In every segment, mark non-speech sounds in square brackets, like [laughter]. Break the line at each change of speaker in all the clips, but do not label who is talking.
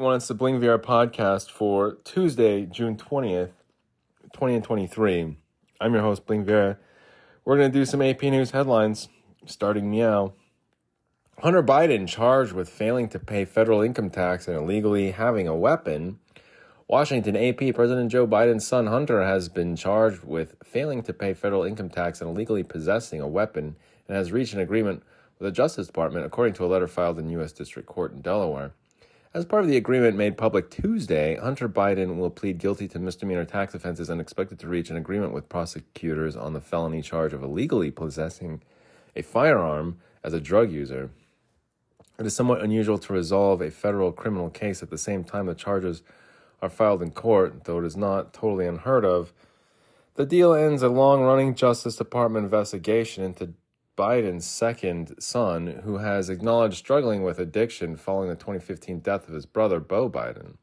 Everyone, it's the Bling Viera podcast for Tuesday, June 20th, 2023. I'm your host, Bling Viera. We're going to do some AP News headlines, starting meow. Hunter Biden charged with failing to pay federal income tax and illegally having a weapon. Washington AP President Joe Biden's son Hunter has been charged with failing to pay federal income tax and illegally possessing a weapon and has reached an agreement with the Justice Department, according to a letter filed in U.S. District Court in Delaware. As part of the agreement made public Tuesday, Hunter Biden will plead guilty to misdemeanor tax offenses and expected to reach an agreement with prosecutors on the felony charge of illegally possessing a firearm as a drug user. It is somewhat unusual to resolve a federal criminal case at the same time the charges are filed in court, though it is not totally unheard of. The deal ends a long running Justice Department investigation into Biden's second son, who has acknowledged struggling with addiction following the 2015 death of his brother, Beau Biden.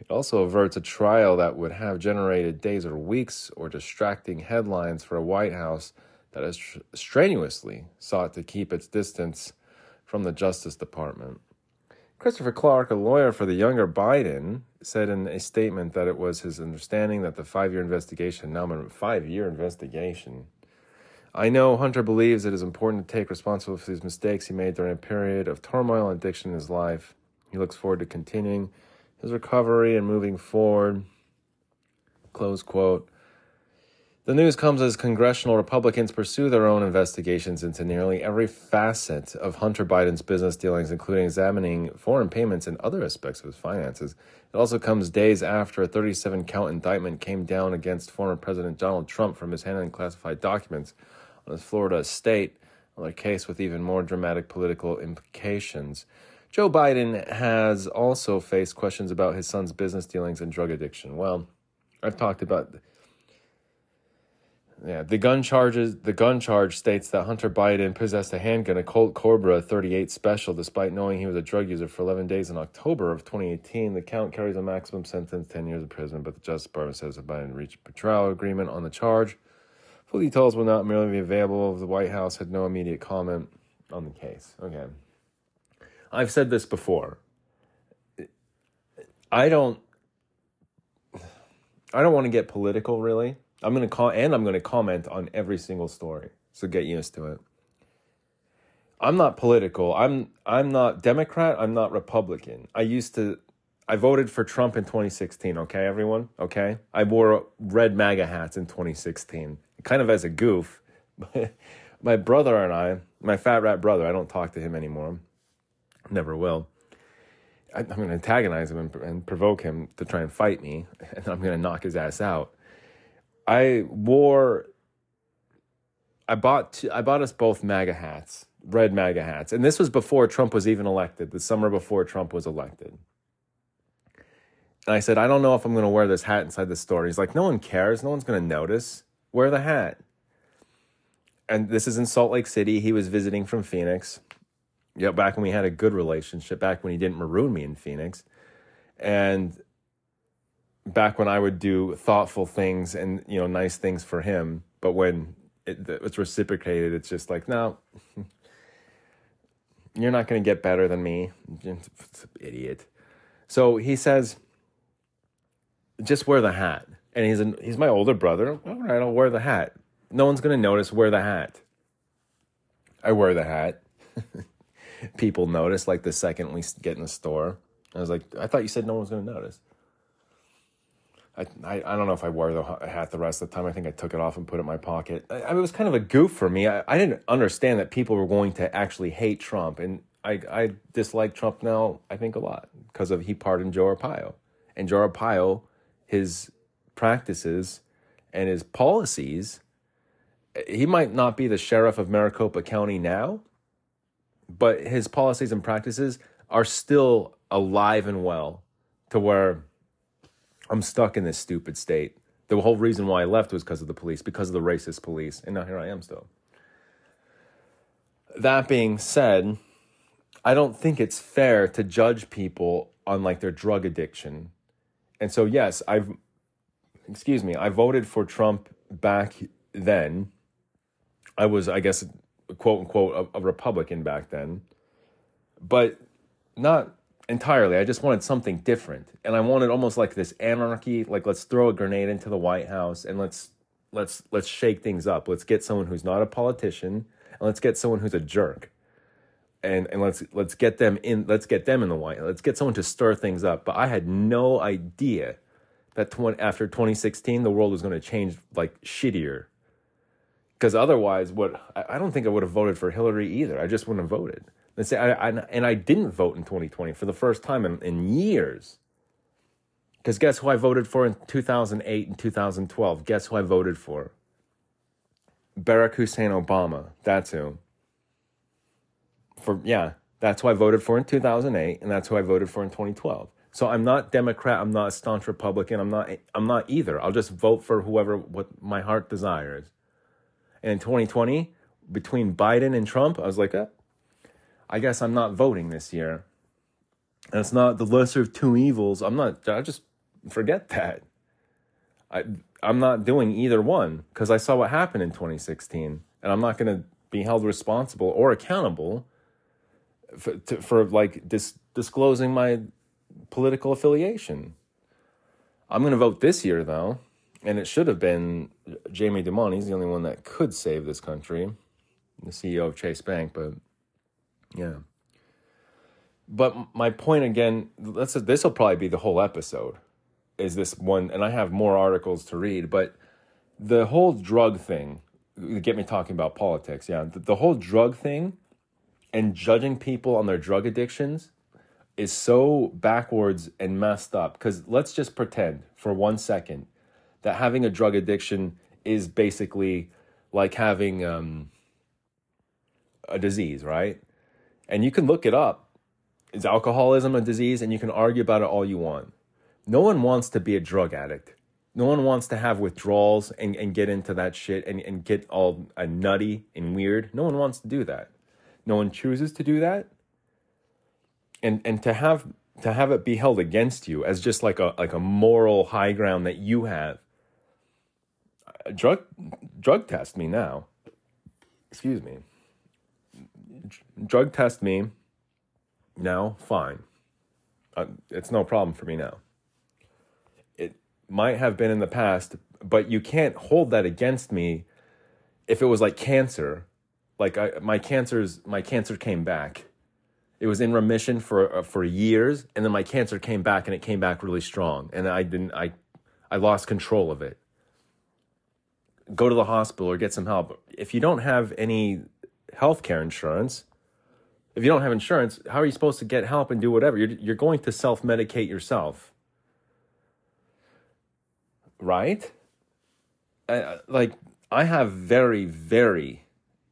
It also averts a trial that would have generated days or weeks or distracting headlines for a White House that has strenuously sought to keep its distance from the Justice Department. Christopher Clark, a lawyer for the younger Biden, said in a statement that it was his understanding that the five year investigation, now a five year investigation, I know Hunter believes it is important to take responsibility for these mistakes he made during a period of turmoil and addiction in his life. He looks forward to continuing his recovery and moving forward. Close quote. The news comes as congressional Republicans pursue their own investigations into nearly every facet of Hunter Biden's business dealings, including examining foreign payments and other aspects of his finances. It also comes days after a 37 count indictment came down against former President Donald Trump for mishandling classified documents on his Florida estate, another case with even more dramatic political implications. Joe Biden has also faced questions about his son's business dealings and drug addiction. Well, I've talked about yeah, the gun charges. The gun charge states that Hunter Biden possessed a handgun, a Colt Cobra 38 Special, despite knowing he was a drug user for 11 days in October of 2018. The count carries a maximum sentence, 10 years in prison, but the Justice Department says that Biden reached a trial agreement on the charge. Full details will not merely be available. if The White House had no immediate comment on the case. Okay. I've said this before. I don't I don't want to get political really. I'm going to call and I'm going to comment on every single story. So get used to it. I'm not political. I'm I'm not Democrat, I'm not Republican. I used to I voted for Trump in 2016, okay everyone? Okay? I wore red MAGA hats in 2016 kind of as a goof. [laughs] my brother and I, my fat rat brother, I don't talk to him anymore. Never will. I, am going to antagonize him and, and, provoke him to try and fight me, [laughs] and I'm going to knock his ass out. I wore, I bought, two, I bought us both MAGA hats, red MAGA hats, and this was before Trump was even elected. The summer before Trump was elected. And I said, I don't know if I'm going to wear this hat inside the store. He's like, no one cares. No one's going to notice. Wear the hat. And this is in Salt Lake City. He was visiting from Phoenix. Yeah, back when we had a good relationship, back when he didn't maroon me in Phoenix. And back when I would do thoughtful things and, you know, nice things for him. But when it, it's reciprocated, it's just like, no, [laughs] you're not going to get better than me. [laughs] Idiot. So he says, just wear the hat and he's a, he's my older brother. All right, I'll wear the hat. No one's gonna notice. Wear the hat. I wear the hat. [laughs] People notice like the second we get in the store. I was like, I thought you said no one was gonna notice. I, I, I don't know if I wore the hat the rest of the time. I think I took it off and put it in my pocket. I, I, it was kind of a goof for me. I, I didn't understand that people were going to actually hate Trump, and I I dislike Trump now. I think a lot because of he pardoned Joe Arpaio, and Joe Arpaio, his practices and his policies, he might not be the sheriff of Maricopa County now, but his policies and practices are still alive and well to where I'm stuck in this stupid state. The whole reason why I left was because of the police, because of the racist police. And now here I am still. That being said, I don't think it's fair to judge people on like their drug addiction. And so, yes, I've excuse me, I voted for Trump back then. I was, I guess, quote unquote, a, a Republican back then, but not entirely. I just wanted something different, and I wanted almost like this anarchy. Like let's throw a grenade into the White House and let's let's let's shake things up. Let's get someone who's not a politician, and let's get someone who's a jerk, and and let's let's get them in. Let's get them in the White. Let's get someone to stir things up. But I had no idea that 20, after 2016 the world was going to change like shittier. Because otherwise, what I, don't think I would have voted for Hillary either. I just wouldn't have voted. And say, I, I, and I didn't vote in 2020 for the first time in, in years. Because guess who I voted for in 2008 and 2012? Guess who I voted for? Barack Hussein Obama. That's who. For yeah, that's who I voted for in 2008, and that's who I voted for in 2012. So I'm not Democrat. I'm not a staunch Republican. I'm not. I'm not either. I'll just vote for whoever what my heart desires. And in 2020, between Biden and Trump, I was like, eh, I guess I'm not voting this year. And it's not the lesser of two evils. I'm not. I just forget that. I I'm not doing either one because I saw what happened in 2016, and I'm not going to be held responsible or accountable for, to, for like dis, disclosing my political affiliation. I'm going to vote this year, though, and it should have been Jamie Dimon. He's the only one that could save this country, the CEO of Chase Bank. But yeah. But my point again, this will probably be the whole episode. Is this one? And I have more articles to read, but the whole drug thing. Get me talking about politics. Yeah, the whole drug thing and judging people on their drug addictions is so backwards and messed up because let's just pretend for one second that having a drug addiction is basically like having um, a disease, right? And you can look it up. Is alcoholism a disease? And you can argue about it all you want. No one wants to be a drug addict. No one wants to have withdrawals and, and get into that shit and, and get all uh, nutty and weird. No one wants to do that. No one chooses to do that and and to have to have it be held against you as just like a like a moral high ground that you have drug drug test me now. Excuse me. Drug test me now fine. Uh, it's no problem for me now. It might have been in the past but you can't hold that against me if it was like cancer. Like I, my cancer's my cancer came back it was in remission for uh, for years, and then my cancer came back, and it came back really strong, and I didn't I I lost control of it. Go to the hospital or get some help. If you don't have any health care insurance, if you don't have insurance, how are you supposed to get help and do whatever? You're you're going to self medicate yourself, right? Like I have very very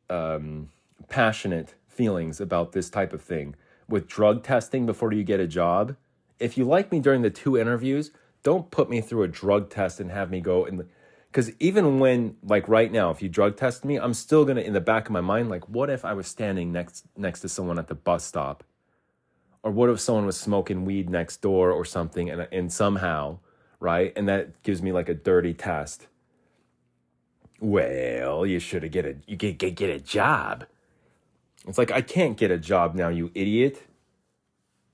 um, passionate feelings about this type of thing with drug testing before you get a job. If you like me during the two interviews, don't put me through a drug test and have me go and because even when like right now if you drug test me i'm still gonna in the back of my mind like what if i was standing next next to someone at the bus stop? Or what if someone was smoking weed next door or something and, and somehow right? And that gives me like a dirty test. Well you should have get a you get, get get a job it's like, I can't get a job now, you idiot.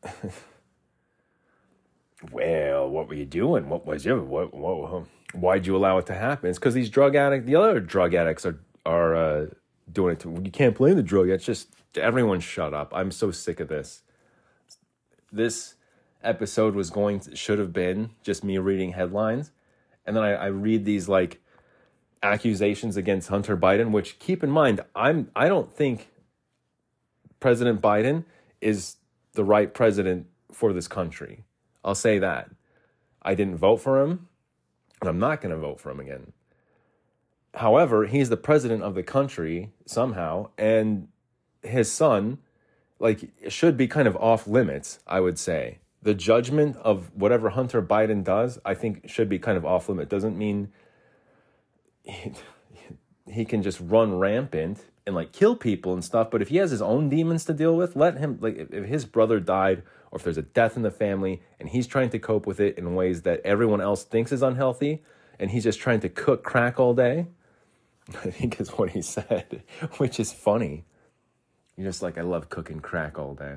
[laughs] well, what were you doing? What was you? What, what, why'd you allow it to happen? It's because these drug addicts, the other drug addicts are, are uh, doing it to, you can't blame the drug. It's just, everyone shut up. I'm so sick of this. This episode was going to, should have been just me reading headlines. And then I, I read these like accusations against Hunter Biden, which keep in mind, I'm, I don't think President Biden is the right president for this country. I'll say that. I didn't vote for him, and I'm not going to vote for him again. However, he's the president of the country somehow, and his son, like, should be kind of off limits, I would say. The judgment of whatever Hunter Biden does, I think, should be kind of off limit. Doesn't mean he, can just run rampant and like kill people and stuff. But if he has his own demons to deal with, let him like if, his brother died or if there's a death in the family and he's trying to cope with it in ways that everyone else thinks is unhealthy and he's just trying to cook crack all day. [laughs] I think is what he said, [laughs] which is funny. You're just like, I love cooking crack all day.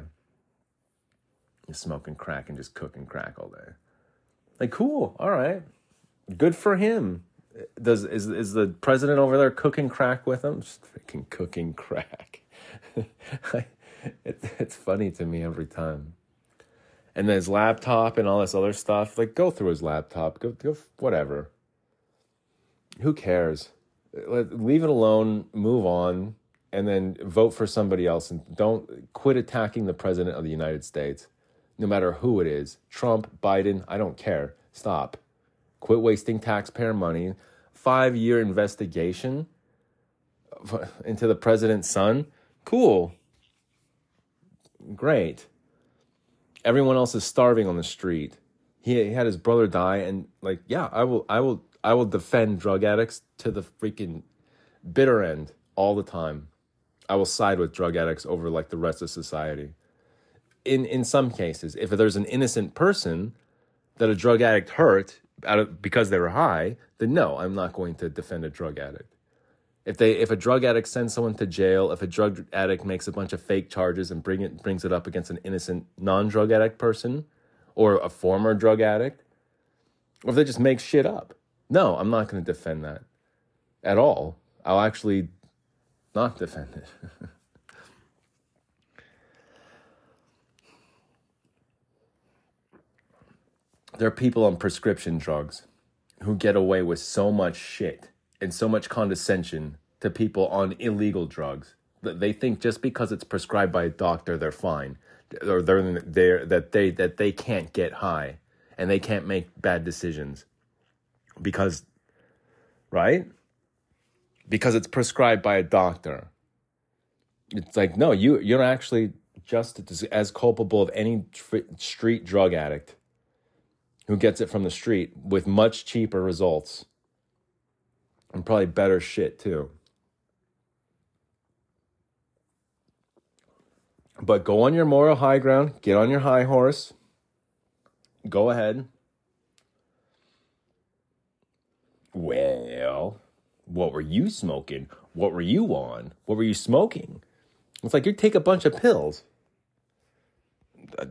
You're smoking crack and just cooking crack all day. Like, cool, all right, good for him. Does is is the president over there cooking crack with him? Just freaking cooking crack. [laughs] it, it's funny to me every time. And then his laptop and all this other stuff. Like, go through his laptop. Go, go, whatever. Who cares? Leave it alone. Move on, and then vote for somebody else. And don't quit attacking the president of the United States, no matter who it is. Trump, Biden. I don't care. Stop. Quit wasting taxpayer money. Five year investigation into the president's son. Cool. Great. Everyone else is starving on the street. He, he had his brother die, and like, yeah, I will, I will, I will defend drug addicts to the freaking bitter end all the time. I will side with drug addicts over like the rest of society. In in some cases, if there's an innocent person that a drug addict hurt out of, because they were high, then no, I'm not going to defend a drug addict. If they if a drug addict sends someone to jail, if a drug addict makes a bunch of fake charges and bring it brings it up against an innocent non-drug addict person or a former drug addict, or if they just make shit up. No, I'm not going to defend that at all. I'll actually not defend it. [laughs] there are people on prescription drugs who get away with so much shit and so much condescension to people on illegal drugs that they think just because it's prescribed by a doctor they're fine. Or they're there that they that they can't get high and they can't make bad decisions because right? Because it's prescribed by a doctor. It's like no you you're actually just as culpable of any street drug addict who gets it from the street with much cheaper results and probably better shit too. But go on your moral high ground, get on your high horse. Go ahead. Well, what were you smoking? What were you on? What were you smoking? It's like you take a bunch of pills. Uh,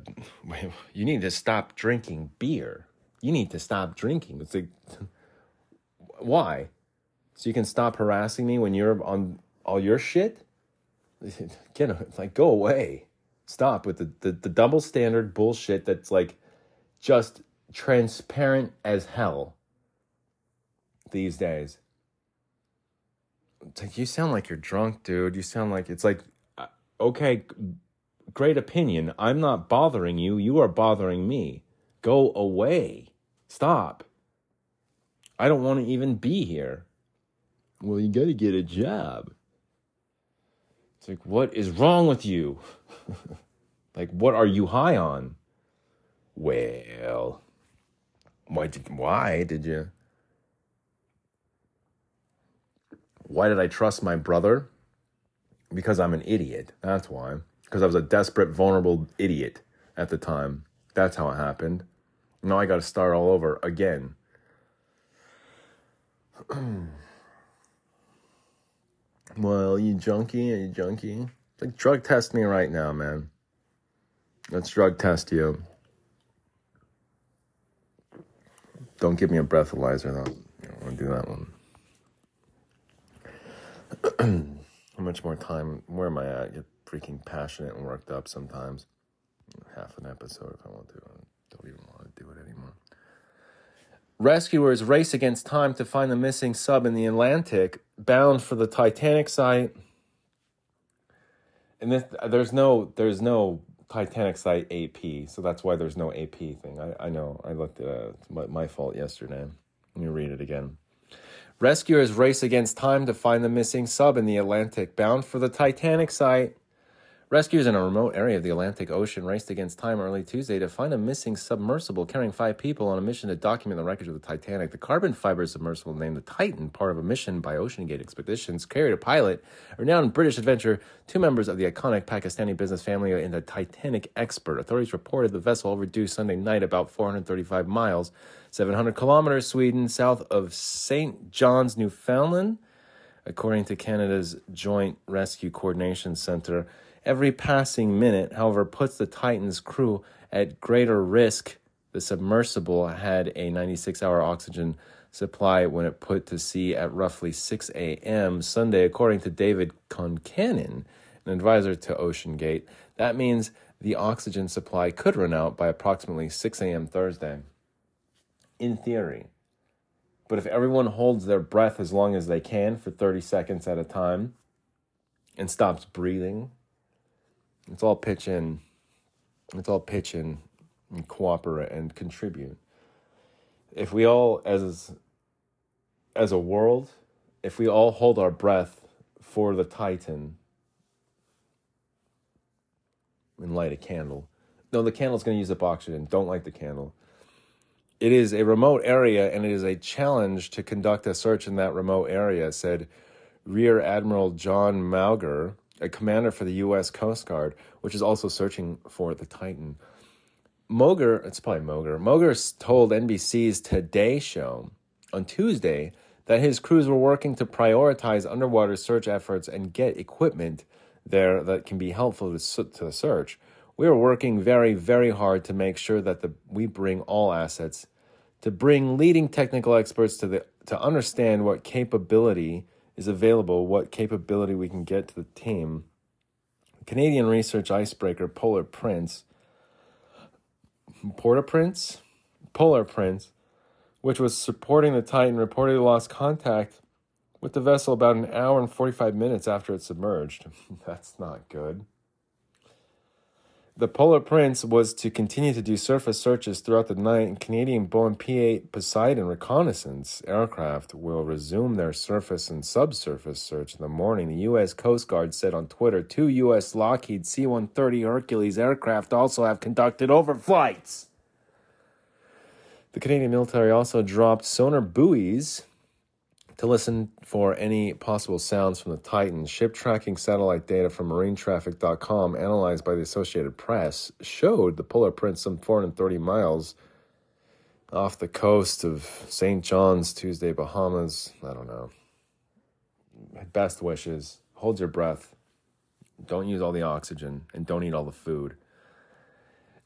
[laughs] you need to stop drinking beer. You need to stop drinking. It's like, [laughs] why? so you can stop harassing me when you're on all your shit? [laughs] Get like go away. Stop with the, the, the double standard bullshit that's like just transparent as hell these days. It's like you sound like you're drunk, dude. You sound like it's like uh, okay, great opinion. I'm not bothering you. You are bothering me. Go away. Stop. I don't want to even be here. Well, you got to get a job. It's like, what is wrong with you? [laughs] like, what are you high on? Well, why did why did you? Why did I trust my brother? Because I'm an idiot. That's why. Because I was a desperate, vulnerable idiot at the time. That's how it happened. Now I got to start all over again. [clears throat] Well, you junkie? Are you junkie? Like, drug test me right now, man. Let's drug test you. Don't give me a breathalyzer, though. You don't want to do that one. [clears throat] How much more time? Where am I at? I get freaking passionate and worked up sometimes. Half an episode if I want to. I don't even want do it anymore. Rescuers race against time to find the missing sub in the Atlantic, bound for the Titanic site. And this, there's no there's no Titanic site AP, so that's why there's no AP thing. I, I know. I looked at. It's my, my fault yesterday. Let me read it again. Rescuers race against time to find the missing sub in the Atlantic, bound for the Titanic site. Rescuers in a remote area of the Atlantic Ocean raced against time early Tuesday to find a missing submersible carrying five people on a mission to document the wreckage of the Titanic. The carbon fiber submersible, named the Titan, part of a mission by OceanGate Expeditions, carried a pilot, a renowned British adventurer, two members of the iconic Pakistani business family, and a Titanic expert. Authorities reported the vessel overdue Sunday night about 435 miles, 700 kilometers Sweden, south of St. John's, Newfoundland, according to Canada's Joint Rescue Coordination Center Every passing minute, however, puts the Titan's crew at greater risk. The submersible had a 96 hour oxygen supply when it put to sea at roughly 6 a.m. Sunday, according to David Concannon, an advisor to OceanGate. That means the oxygen supply could run out by approximately 6 a.m. Thursday. In theory. But if everyone holds their breath as long as they can for 30 seconds at a time and stops breathing, it's all pitch in. It's all pitch in and cooperate and contribute. If we all, as as a world, if we all hold our breath for the Titan and light a candle. No, the candle's going to use up oxygen. Don't light the candle. It is a remote area and it is a challenge to conduct a search in that remote area, said Rear Admiral John Mauger, a commander for the U.S. Coast Guard, which is also searching for the Titan. Moger, it's probably Moger, Moger told NBC's Today Show on Tuesday that his crews were working to prioritize underwater search efforts and get equipment there that can be helpful to, the search. We are working very, very hard to make sure that the, we bring all assets, to bring leading technical experts to the to understand what capability is available, what capability we can get to the team. Canadian research icebreaker Polar Prince, Porta Prince, Polar Prince which was supporting the Titan, reportedly lost contact with the vessel about an hour and 45 minutes after it submerged. [laughs] That's not good. The Polar Prince was to continue to do surface searches throughout the night, and Canadian Boeing P 8 Poseidon reconnaissance aircraft will resume their surface and subsurface search in the morning. The U.S. Coast Guard said on Twitter two U.S. Lockheed C 130 Hercules aircraft also have conducted overflights. The Canadian military also dropped sonar buoys to listen for any possible sounds from the Titan. Ship tracking satellite data from marinetraffic.com, analyzed by the Associated Press, showed the Polar Prince some 430 miles off the coast of St. John's, Tuesday, Bahamas. I don't know. Best wishes. Hold your breath. Don't use all the oxygen and don't eat all the food.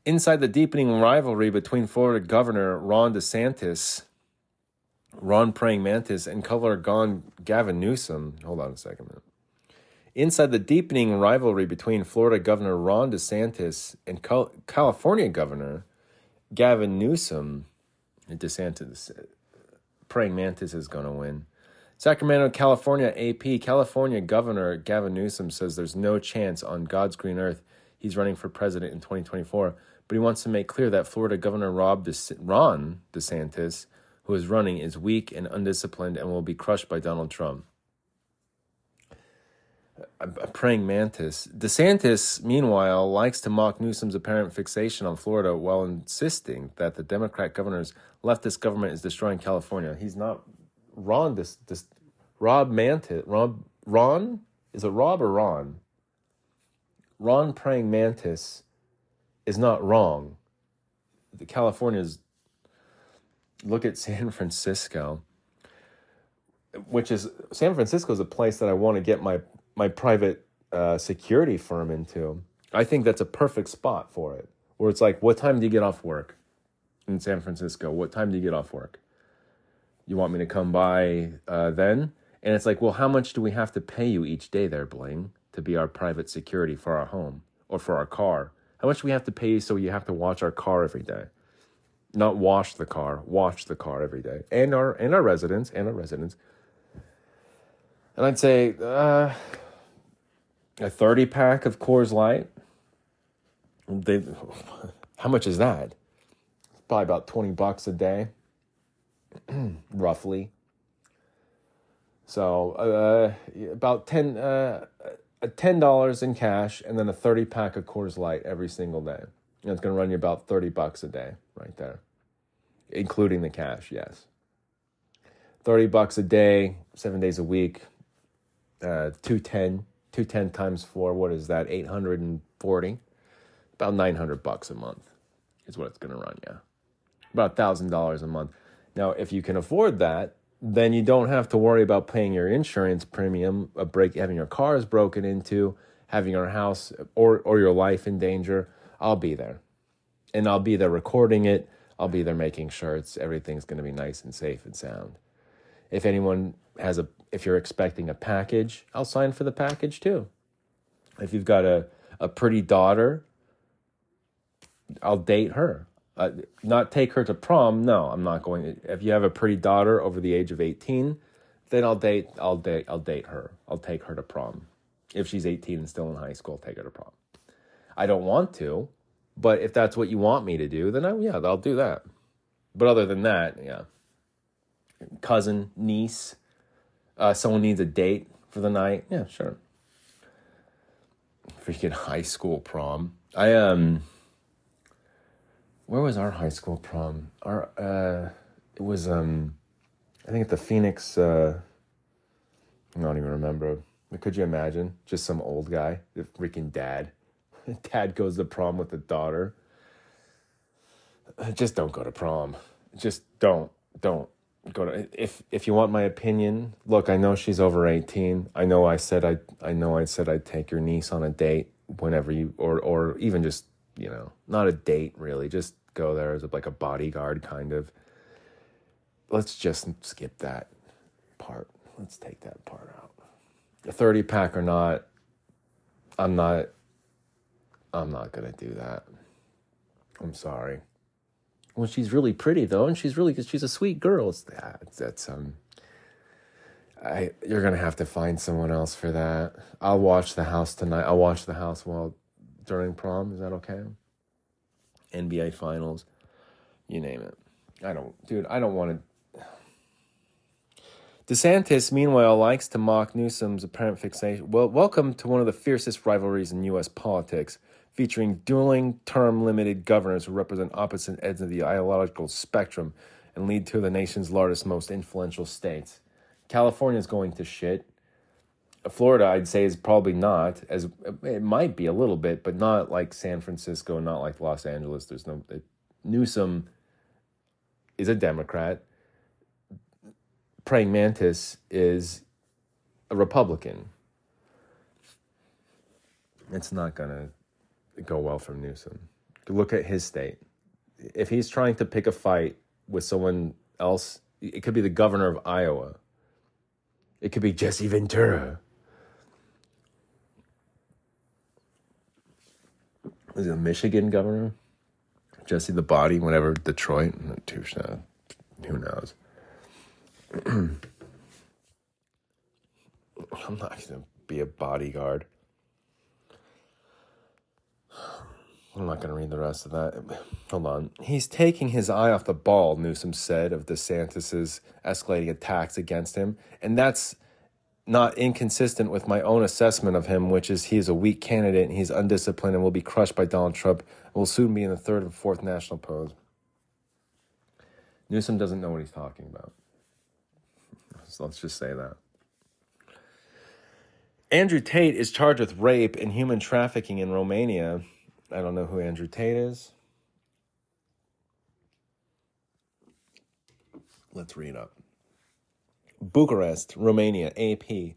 Inside the deepening rivalry between Florida Governor Ron DeSantis, Ron Praying Mantis, and color gone Gavin Newsom. Hold on a second. Minute. Inside the deepening rivalry between Florida Governor Ron DeSantis and California Governor Gavin Newsom, DeSantis, Praying Mantis is going to win. Sacramento, California AP, California Governor Gavin Newsom says there's no chance on God's green earth he's running for president in 2024 but he wants to make clear that Florida Governor Rob De- Ron DeSantis, who is running, is weak and undisciplined and will be crushed by Donald Trump. A, praying mantis. DeSantis, meanwhile, likes to mock Newsom's apparent fixation on Florida while insisting that the Democrat governor's leftist government is destroying California. He's not Ron. This, this Rob Mantis. Rob Ron is it Rob or Ron? Ron praying mantis is not wrong. The California's look at San Francisco, which is San Francisco is a place that I want to get my my private uh, security firm into. I think that's a perfect spot for it. Where it's like, what time do you get off work in San Francisco? What time do you get off work? You want me to come by uh, then? And it's like, well, how much do we have to pay you each day there, Bling, to be our private security for our home or for our car? How much do we have to pay so you have to watch our car every day? Not wash the car, wash the car every day. And our and our residents, and our residents. And I'd say uh, a 30 pack of Coors Light. They, how much is that? Probably about 20 bucks a day, [clears throat] roughly. So uh, about 10, uh, ten dollars in cash and then a thirty pack of Coors Light every single day. It's going to run you about thirty bucks a day, right there, including the cash. Yes, thirty bucks a day, seven days a week. Uh, two ten, two ten times four. What is that? Eight hundred and forty. About nine hundred bucks a month is what it's going to run you. About thousand dollars a month. Now, if you can afford that, then you don't have to worry about paying your insurance premium, a break, having your cars broken into, having your house or, or your life in danger, I'll be there. And I'll be there recording it. I'll be there making sure it's everything's going to be nice and safe and sound. If anyone has a if you're expecting a package, I'll sign for the package too. If you've got a a pretty daughter, I'll date her. Uh, not take her to prom. No, I'm not going. To, if you have a pretty daughter over the age of 18, then I'll date. I'll date. I'll date her. I'll take her to prom. If she's 18 and still in high school, I'll take her to prom. I don't want to, but if that's what you want me to do, then I, yeah, I'll do that. But other than that, yeah, cousin, niece, uh, someone needs a date for the night. Yeah, sure. Freaking high school prom. I um where was our high school prom? Our uh, it was um, I think at the Phoenix. Uh, I don't even remember. Could you imagine just some old guy, the freaking dad? [laughs] Dad goes to prom with the daughter. Uh, just don't go to prom. Just don't, don't go to. If if you want my opinion, look, I know she's over eighteen. I know I said I I know I said I'd take your niece on a date whenever you or or even just you know, not a date really, just go there as like a bodyguard kind of. Let's just skip that part. Let's take that part out. A 30 pack or not, I'm not I'm not going to do that. I'm sorry. Well, she's really pretty though, and she's really because she's a sweet girl. It's that that's um I you're gonna have to find someone else for that. I'll watch the house tonight. I'll watch the house while during prom. Is that okay? NBA finals, you name it. I don't, dude, I don't want to. DeSantis, meanwhile, likes to mock Newsom's apparent fixation. Well, welcome to one of the fiercest rivalries in U.S. politics, featuring dueling term limited governors who represent opposite ends of the ideological spectrum and lead to the nation's largest, most influential states. California is going to shit. Florida, I'd say, is probably not as it might be a little bit, but not like San Francisco, not like Los Angeles. There's no Newsom is a Democrat. Praying Mantis is a Republican. It's not gonna go well from Newsom. Look at his state. If he's trying to pick a fight with someone else, it could be the governor of Iowa. It could be Jesse Ventura. was it Michigan governor? Jesse the Body, whatever, Detroit, who knows? [clears throat] I'm not going to be a bodyguard. I'm not going to read the rest of that. Hold on. He's taking his eye off the ball, Newsom said of DeSantis's escalating attacks against him. And that's not inconsistent with my own assessment of him, which is he is a weak candidate and he's undisciplined and will be crushed by Donald Trump and will soon be in the third and fourth national polls. Newsom doesn't know what he's talking about. So let's just say that. Andrew Tate is charged with rape and human trafficking in Romania. I don't know who Andrew Tate is. Let's read up. Bucharest, Romania, AP.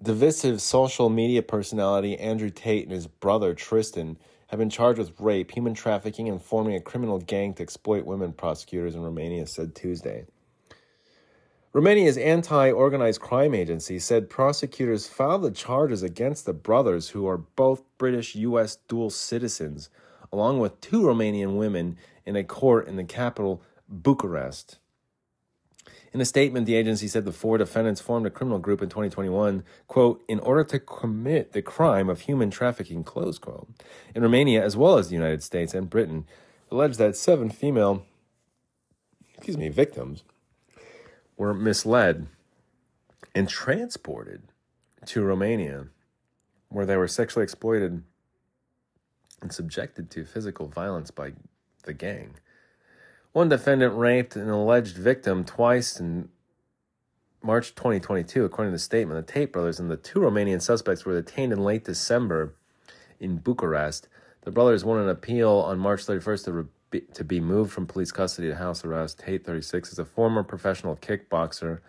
Divisive social media personality Andrew Tate and his brother Tristan have been charged with rape, human trafficking, and forming a criminal gang to exploit women, prosecutors in Romania said Tuesday. Romania's anti organized crime agency said prosecutors filed the charges against the brothers, who are both British U.S. dual citizens, along with two Romanian women, in a court in the capital, Bucharest. In a statement, the agency said the four defendants formed a criminal group in 2021, quote, in order to commit the crime of human trafficking, close quote. In Romania, as well as the United States and Britain, alleged that seven female, excuse me, victims were misled and transported to Romania, where they were sexually exploited and subjected to physical violence by the gang. One defendant raped an alleged victim twice in March 2022, according to the statement. The Tate brothers and the two Romanian suspects were detained in late December in Bucharest. The brothers won an appeal on March 31st to, re- to be moved from police custody to house arrest. Tate, 36, is a former professional kickboxer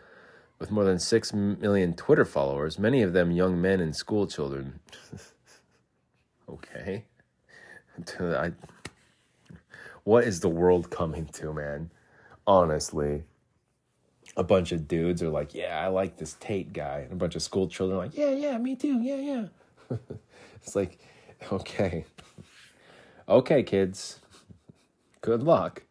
with more than 6 million Twitter followers, many of them young men and school children. [laughs] okay. [laughs] I, what is the world coming to, man? Honestly. A bunch of dudes are like, yeah, I like this Tate guy. And a bunch of school children are like, yeah, yeah, me too. Yeah, yeah. [laughs] it's like, okay. Okay, kids. Good luck.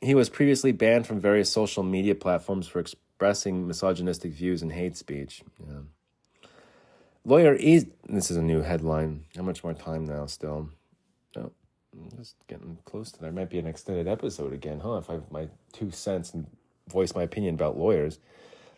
He was previously banned from various social media platforms for expressing misogynistic views and hate speech. Yeah. Lawyer E. This is a new headline. How much more time now? Still, oh, I'm just getting close to there. Might be an extended episode again, huh? If I have my two cents and voice my opinion about lawyers.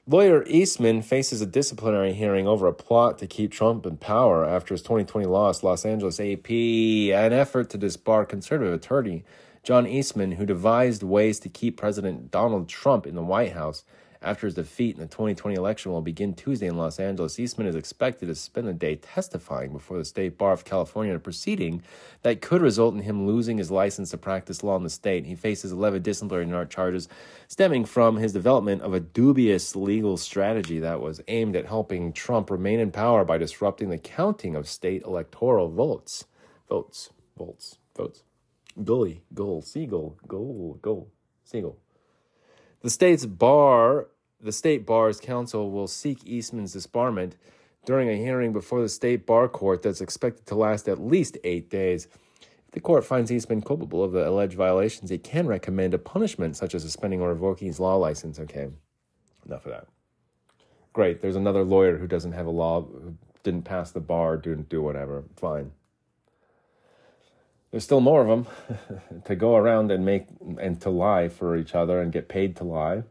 Lawyer Eastman faces a disciplinary hearing over a plot to keep Trump in power after his 2020 loss. Los Angeles AP, an effort to disbar conservative attorney John Eastman, who devised ways to keep President Donald Trump in the White House after his defeat in the 2020 election, will begin Tuesday in Los Angeles. Eastman is expected to spend the day testifying before the State Bar of California in a proceeding that could result in him losing his license to practice law in the state. He faces 11 disciplinary charges stemming from his development of a dubious legal strategy that was aimed at helping Trump remain in power by disrupting the counting of state electoral votes. Votes. Votes. Votes. Gully, goal, seagull, goal, goal, seagull. The state's bar, the state bar's counsel will seek Eastman's disbarment during a hearing before the state bar court that's expected to last at least eight days. If the court finds Eastman culpable of the alleged violations, it can recommend a punishment such as suspending or revoking his law license. Okay, enough of that. Great. There's another lawyer who doesn't have a law, who didn't pass the bar, didn't do whatever. Fine there's still more of them [laughs] to go around and make and to lie for each other and get paid to lie.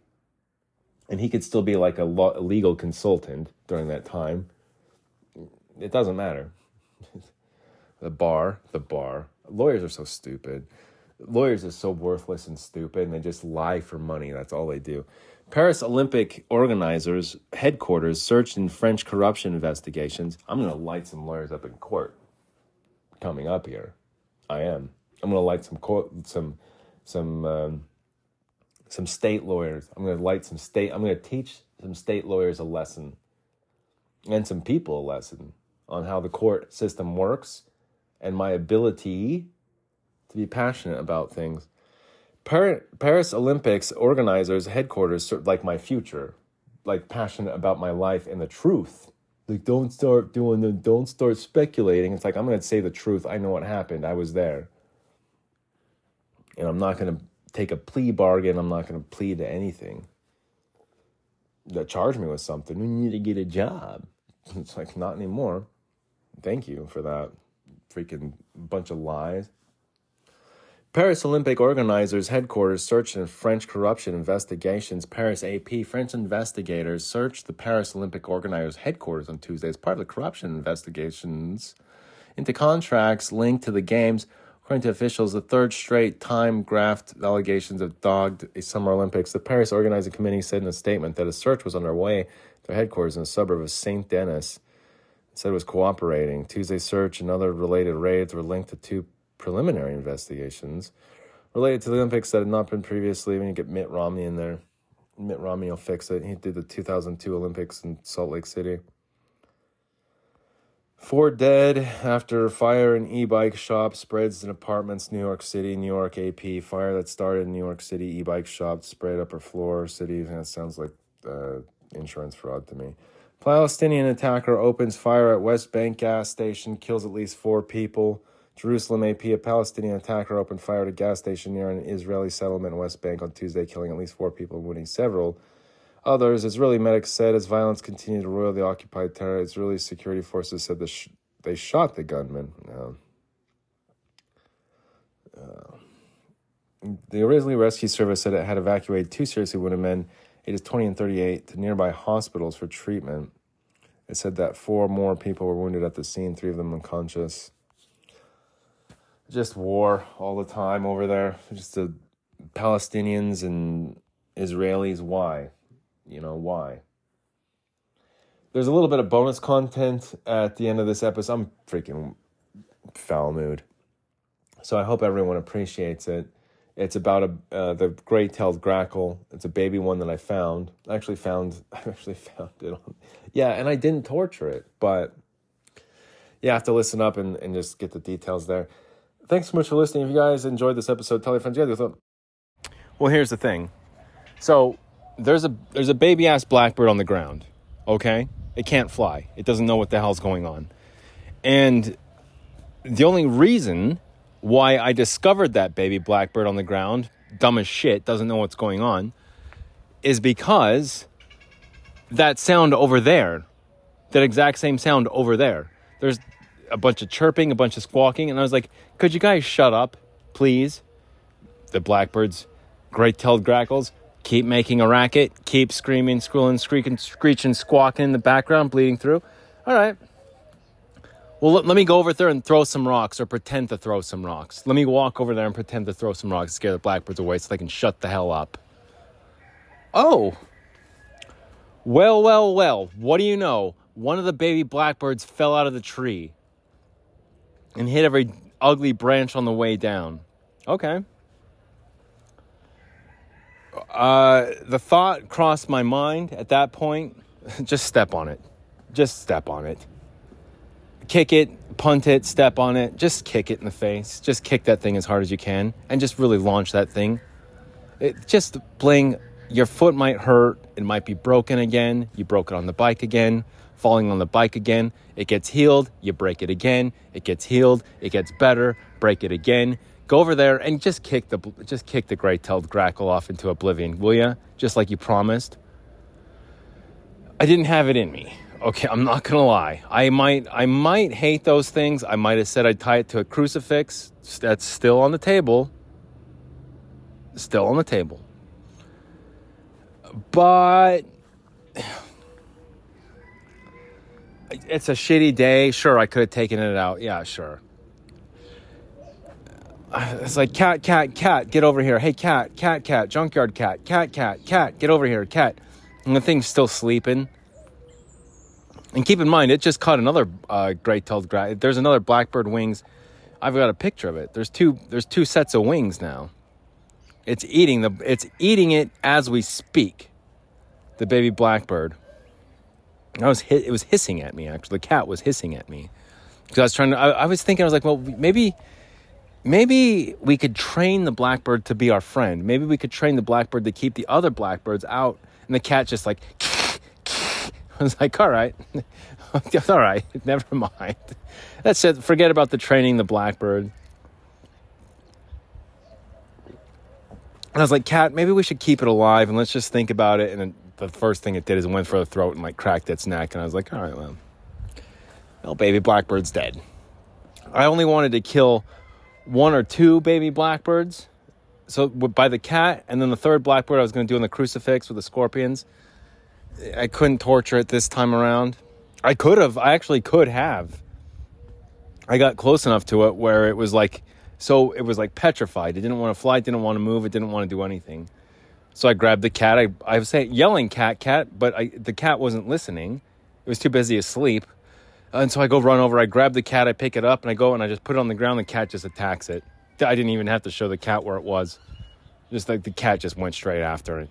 And he could still be like a, law, legal consultant during that time. It doesn't matter. [laughs] the bar, the bar. Lawyers are so stupid. Lawyers are so worthless and stupid, and they just lie for money. That's all they do. Paris Olympic organizers' headquarters searched in French corruption investigations. I'm going to light some lawyers up in court coming up here. I am. I'm going to light some court, some some um, some state lawyers. I'm going to light some state. I'm going to teach some state lawyers a lesson, and some people a lesson on how the court system works, and my ability to be passionate about things. Paris Olympics organizers headquarters like my future, like passionate about my life and the truth like don't start doing the don't start speculating it's like i'm going to say the truth i know what happened i was there and i'm not going to take a plea bargain i'm not going to plead to anything that charge me with something we need to get a job [laughs] it's like not anymore thank you for that freaking bunch of lies Paris Olympic organizers' headquarters searched in French corruption investigations. Paris AP French investigators searched the Paris Olympic organizers' headquarters on Tuesday as part of the corruption investigations into contracts linked to the Games. According to officials, the third straight time graft allegations have dogged a Summer Olympics. The Paris Organizing Committee said in a statement that a search was underway at their headquarters in the suburb of Saint Denis. It said it was cooperating. Tuesday's search and other related raids were linked to two preliminary investigations related to the Olympics that had not been previously. When you get Mitt Romney in there, Mitt Romney will fix it. He did the 2002 Olympics in Salt Lake City. Four dead after fire in e-bike shop spreads in apartments, New York City, New York AP. Fire that started in New York City e-bike shop spread upper floor city. That sounds like uh, insurance fraud to me. Palestinian attacker opens fire at West Bank gas station, kills at least four people. Jerusalem AP, a Palestinian attacker opened fire at a gas station near an Israeli settlement in West Bank on Tuesday, killing at least four people and wounding several others. Israeli medics said as violence continued to roil the occupied territory, Israeli security forces said the sh- they shot the gunman. Uh, the Israeli Rescue Service said it had evacuated two seriously wounded men, ages 20 and 38, to nearby hospitals for treatment. It said that four more people were wounded at the scene, three of them unconscious just war all the time over there. Just the Palestinians and Israelis. Why? You know, why? There's a little bit of bonus content at the end of this episode. I'm freaking foul mood. So I hope everyone appreciates it. It's about a uh, the great-tailed grackle. It's a baby one that I found. I actually found [laughs] I actually found it on Yeah, and I didn't torture it, but you have to listen up and, and just get the details there. Thanks so much for listening. If you guys enjoyed this episode, tell your friends. Yeah, well, here's the thing. So there's a there's a baby ass blackbird on the ground. Okay, it can't fly. It doesn't know what the hell's going on, and the only reason why I discovered that baby blackbird on the ground, dumb as shit, doesn't know what's going on, is because that sound over there, that exact same sound over there, there's a bunch of chirping, a bunch of squawking, and I was like, could you guys shut up, please? The blackbirds, great tailed grackles, keep making a racket, keep screaming, squealing, screeching, screeching, squawking in the background, bleeding through. All right, well, let, let, me go over there and throw some rocks or pretend to throw some rocks. Let me walk over there and pretend to throw some rocks, scare the blackbirds away so they can shut the hell up. Oh. Well, well, well, what do you know? One of the baby blackbirds fell out of the tree and hit every ugly branch on the way down. Okay. Uh, the thought crossed my mind at that point. [laughs] Just step on it. Just step on it. Kick it, punt it, step on it, just kick it in the face. Just kick that thing as hard as you can and just really launch that thing. It, just bling, your foot might hurt, it might be broken again, you broke it on the bike again, falling on the bike again, it gets healed, you break it again, it gets healed, it gets better, break it again. Go over there and just kick the just kick the great-tailed grackle off into oblivion, will ya? Just like you promised. I didn't have it in me okay, I'm not gonna lie. I might I might hate those things. I might have said I'd tie it to a crucifix. That's still on the table. Still on the table. But [sighs] it's a shitty day. Sure, I could have taken it out. Yeah, sure. It's like cat, cat, cat, get over here. Hey, cat, cat, cat, junkyard cat, cat, cat, cat, get over here, cat. And the thing's still sleeping. And keep in mind, it just caught another uh, great-tailed gra- There's another blackbird wings. I've got a picture of it. There's two. There's two sets of wings now. It's eating the. It's eating it as we speak. The baby blackbird. I was hit, it was hissing at me. Actually, the cat was hissing at me because I was trying to. I, I was thinking. I was like, well, maybe, maybe we could train the blackbird to be our friend. Maybe we could train the blackbird to keep the other blackbirds out, and the cat just like [laughs] I was like, all right, [laughs] all right, [laughs] never mind. That's it. Forget about the training the blackbird. And I was like, cat, maybe we should keep it alive and let's just think about it. And the first thing it did is it went for the throat and like cracked its neck. And I was like, all right, well, well, baby blackbird's dead. I only wanted to kill one or two baby blackbirds. So by the cat, and then the third blackbird I was going to do on the crucifix with the scorpions. I couldn't torture it this time around. I could have. I actually could have. I got close enough to it where it was like, so it was like petrified. It didn't want to fly. It didn't want to move. It didn't want to do anything. So I grabbed the cat. I, I was saying, yelling, cat, cat, but I, the cat wasn't listening. It was too busy asleep. And so I go run over. I grab the cat. I pick it up and I go and I just put it on the ground. The cat just attacks it. I didn't even have to show the cat where it was. Just like the cat just went straight after it.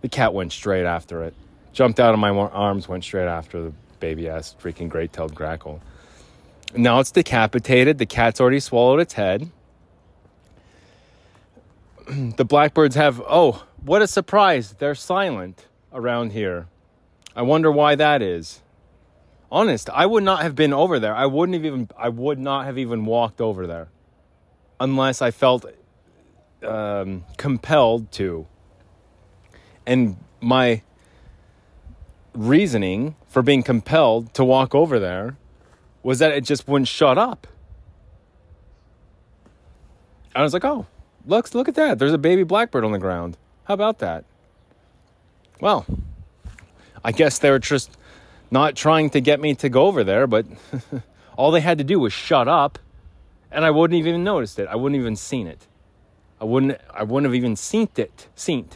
The cat went straight after it jumped out of my arms, went straight after the baby ass freaking great tailed grackle. Now it's decapitated. The cat's already swallowed its head. [clears throat] the blackbirds have, oh, what a surprise. They're silent around here. I wonder why that is. Honest, I would not have been over there. I wouldn't have even I would not have even walked over there unless I felt um, compelled to. And my reasoning for being compelled to walk over there was that it just wouldn't shut up. I was like, oh, look, look at that. There's a baby blackbird on the ground. How about that? Well, I guess they were just not trying to get me to go over there, but all they had to do was shut up, and I wouldn't have even noticed it. I wouldn't even seen it. I wouldn't. I wouldn't have even seen it. Seen.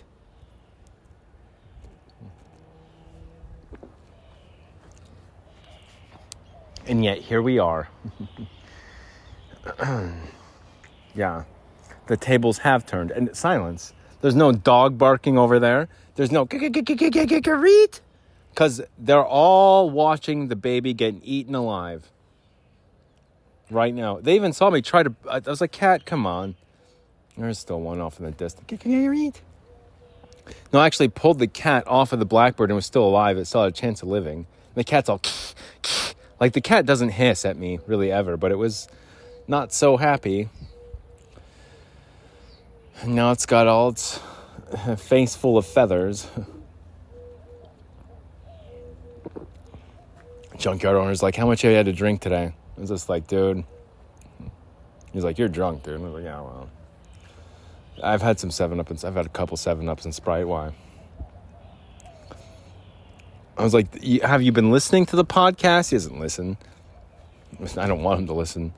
And yet here we are. yeah. the tables have turned and silence. There's no dog barking over there. There's no reet because they're all watching the baby getting eaten alive right now. They even saw me try to. I was like, "Cat, come on." There's still one off in the distance. Can you read? No, I actually pulled the cat off of the blackbird and was still alive. It still had a chance of living. The cat's all [sniffs] like the cat doesn't hiss at me really ever, but it was not so happy. Now it's got all its [laughs] face full of feathers. [laughs] Junkyard owner's like, How much have you had to drink today? I was just like, Dude. He's like, You're drunk, dude. I was like, Yeah, well. I've had some 7 Up and I've had a couple 7 Ups and Sprite. Why? I was like, Have you been listening to the podcast? He doesn't listen. [laughs] I don't want him to listen.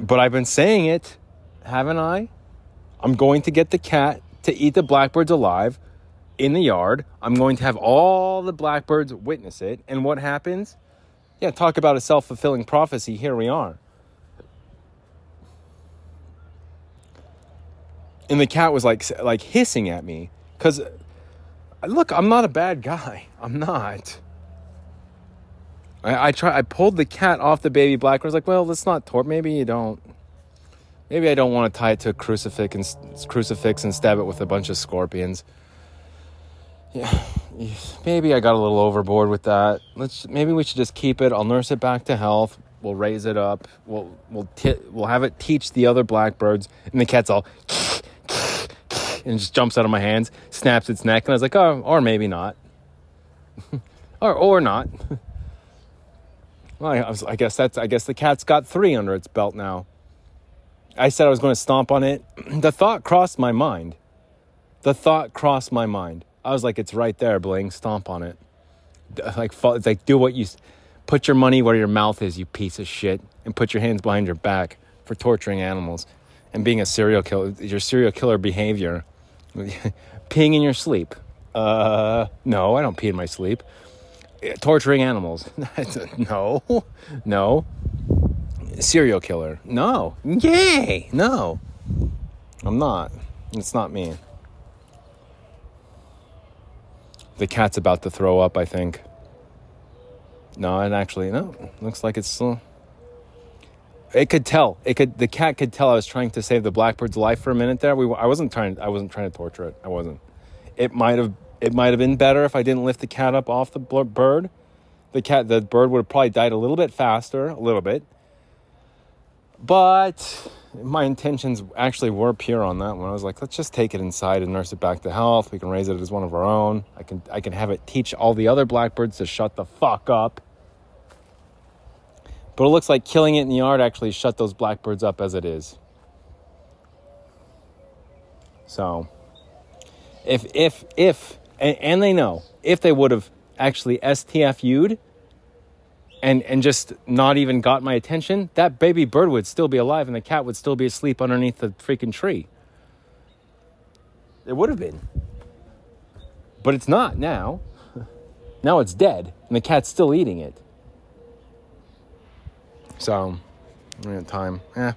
But I've been saying it, haven't I? I'm going to get the cat to eat the blackbirds alive in the yard. I'm going to have all the blackbirds witness it. And what happens? Yeah, talk about a self fulfilling prophecy. Here we are. And the cat was like, like hissing at me because, look, I'm not a bad guy. [laughs] I'm not. I, I try. I pulled the cat off the baby blackbird. I was like, well, let's not torp. Maybe you don't. Maybe I don't want to tie it to a crucifix and crucifix and stab it with a bunch of scorpions. Yeah, maybe I got a little overboard with that. Let's maybe we should just keep it. I'll nurse it back to health. We'll raise it up. We'll we'll t- we'll have it teach the other blackbirds, and the cat's all and just jumps out of my hands, snaps its neck, and I was like, oh, or maybe not, [laughs] or or not. [laughs] well, I, was, I guess that's I guess the cat's got three under its belt now. I said I was going to stomp on it. [clears throat] The thought crossed my mind. The thought crossed my mind. I was like, it's right there, Bling. Stomp on it. Like, it's like, do what you, put your money where your mouth is, you piece of shit, and put your hands behind your back for torturing animals and being a serial killer. Your serial killer behavior, [laughs] peeing in your sleep. Uh, no, I don't pee in my sleep. Torturing animals. [laughs] no, no serial killer. No. Yay. No. I'm not. It's not me. The cat's about to throw up, I think. No, and actually, no. Looks like it's still. It could tell. It could. The cat could tell I was trying to save the blackbird's life for a minute there. We. I wasn't trying. I wasn't trying to torture it. I wasn't. It might have. It might have been better if I didn't lift the cat up off the bird. The cat. The bird would have probably died a little bit faster. A little bit but my intentions actually were pure on that one. I was like, let's just take it inside and nurse it back to health. We can raise it as one of our own. I can I can have it teach all the other blackbirds to shut the fuck up. But it looks like killing it in the yard actually shut those blackbirds up as it is. So if if if and, and they know if they would have actually STFU'd and and just not even got my attention, that baby bird would still be alive and the cat would still be asleep underneath the freaking tree. It would have been. But it's not now. [laughs] Now it's dead and the cat's still eating it. So, time. Yeah.